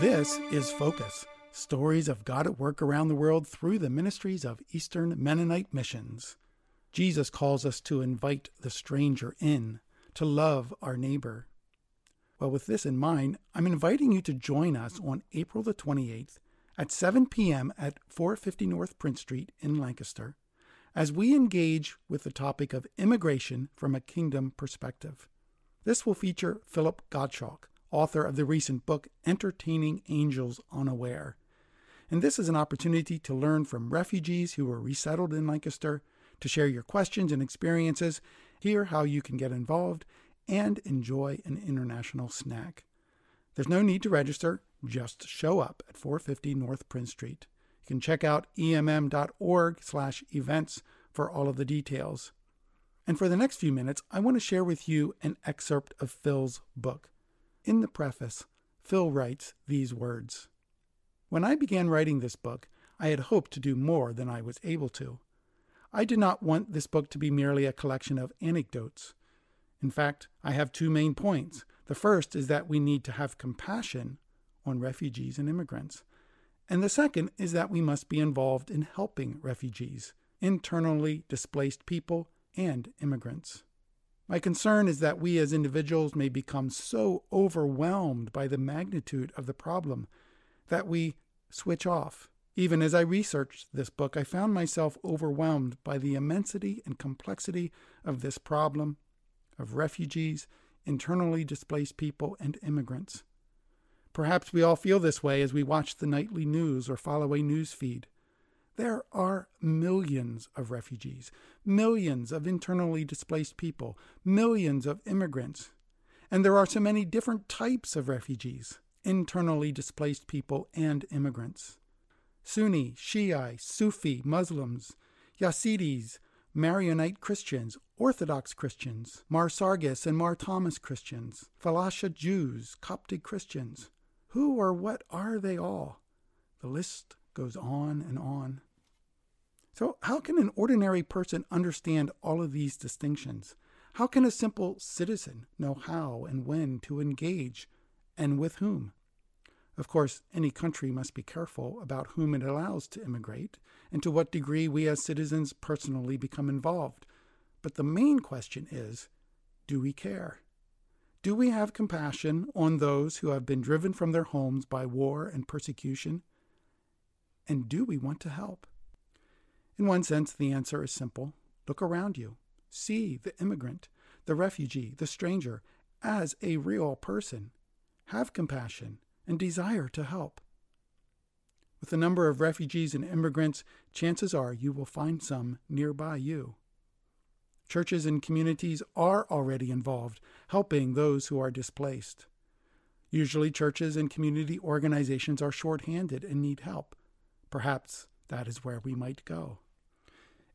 This is Focus Stories of God at Work Around the World through the ministries of Eastern Mennonite Missions. Jesus calls us to invite the stranger in, to love our neighbor. Well, with this in mind, I'm inviting you to join us on April the 28th at 7 p.m. at 450 North Prince Street in Lancaster as we engage with the topic of immigration from a kingdom perspective. This will feature Philip Gottschalk, author of the recent book Entertaining Angels Unaware. And this is an opportunity to learn from refugees who were resettled in Lancaster, to share your questions and experiences, hear how you can get involved, and enjoy an international snack. There's no need to register, just show up at 450 North Prince Street. You can check out emm.org/events for all of the details. And for the next few minutes, I want to share with you an excerpt of Phil's book. In the preface, Phil writes these words When I began writing this book, I had hoped to do more than I was able to. I did not want this book to be merely a collection of anecdotes. In fact, I have two main points. The first is that we need to have compassion on refugees and immigrants. And the second is that we must be involved in helping refugees, internally displaced people, and immigrants. My concern is that we as individuals may become so overwhelmed by the magnitude of the problem that we switch off. Even as I researched this book, I found myself overwhelmed by the immensity and complexity of this problem of refugees, internally displaced people, and immigrants. Perhaps we all feel this way as we watch the nightly news or follow a news feed. There are millions of refugees, millions of internally displaced people, millions of immigrants. And there are so many different types of refugees, internally displaced people, and immigrants. Sunni, Shiite, Sufi, Muslims, Yazidis, Maronite Christians, Orthodox Christians, Mar Sargis and Mar Thomas Christians, Falasha Jews, Coptic Christians. Who or what are they all? The list goes on and on. So, how can an ordinary person understand all of these distinctions? How can a simple citizen know how and when to engage and with whom? Of course, any country must be careful about whom it allows to immigrate and to what degree we as citizens personally become involved. But the main question is do we care? Do we have compassion on those who have been driven from their homes by war and persecution? And do we want to help? In one sense, the answer is simple look around you. See the immigrant, the refugee, the stranger as a real person. Have compassion and desire to help. With the number of refugees and immigrants, chances are you will find some nearby you. Churches and communities are already involved, helping those who are displaced. Usually, churches and community organizations are short-handed and need help. Perhaps that is where we might go.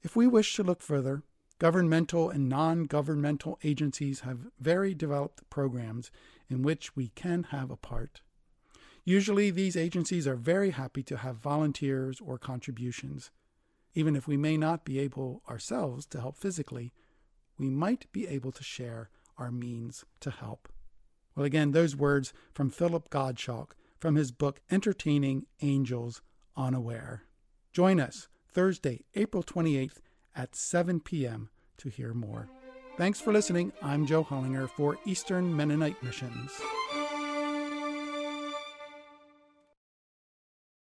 If we wish to look further, governmental and non governmental agencies have very developed programs in which we can have a part. Usually, these agencies are very happy to have volunteers or contributions. Even if we may not be able ourselves to help physically, we might be able to share our means to help. Well, again, those words from Philip Gottschalk from his book Entertaining Angels Unaware. Join us Thursday, April 28th at 7 p.m. to hear more. Thanks for listening. I'm Joe Hollinger for Eastern Mennonite Missions.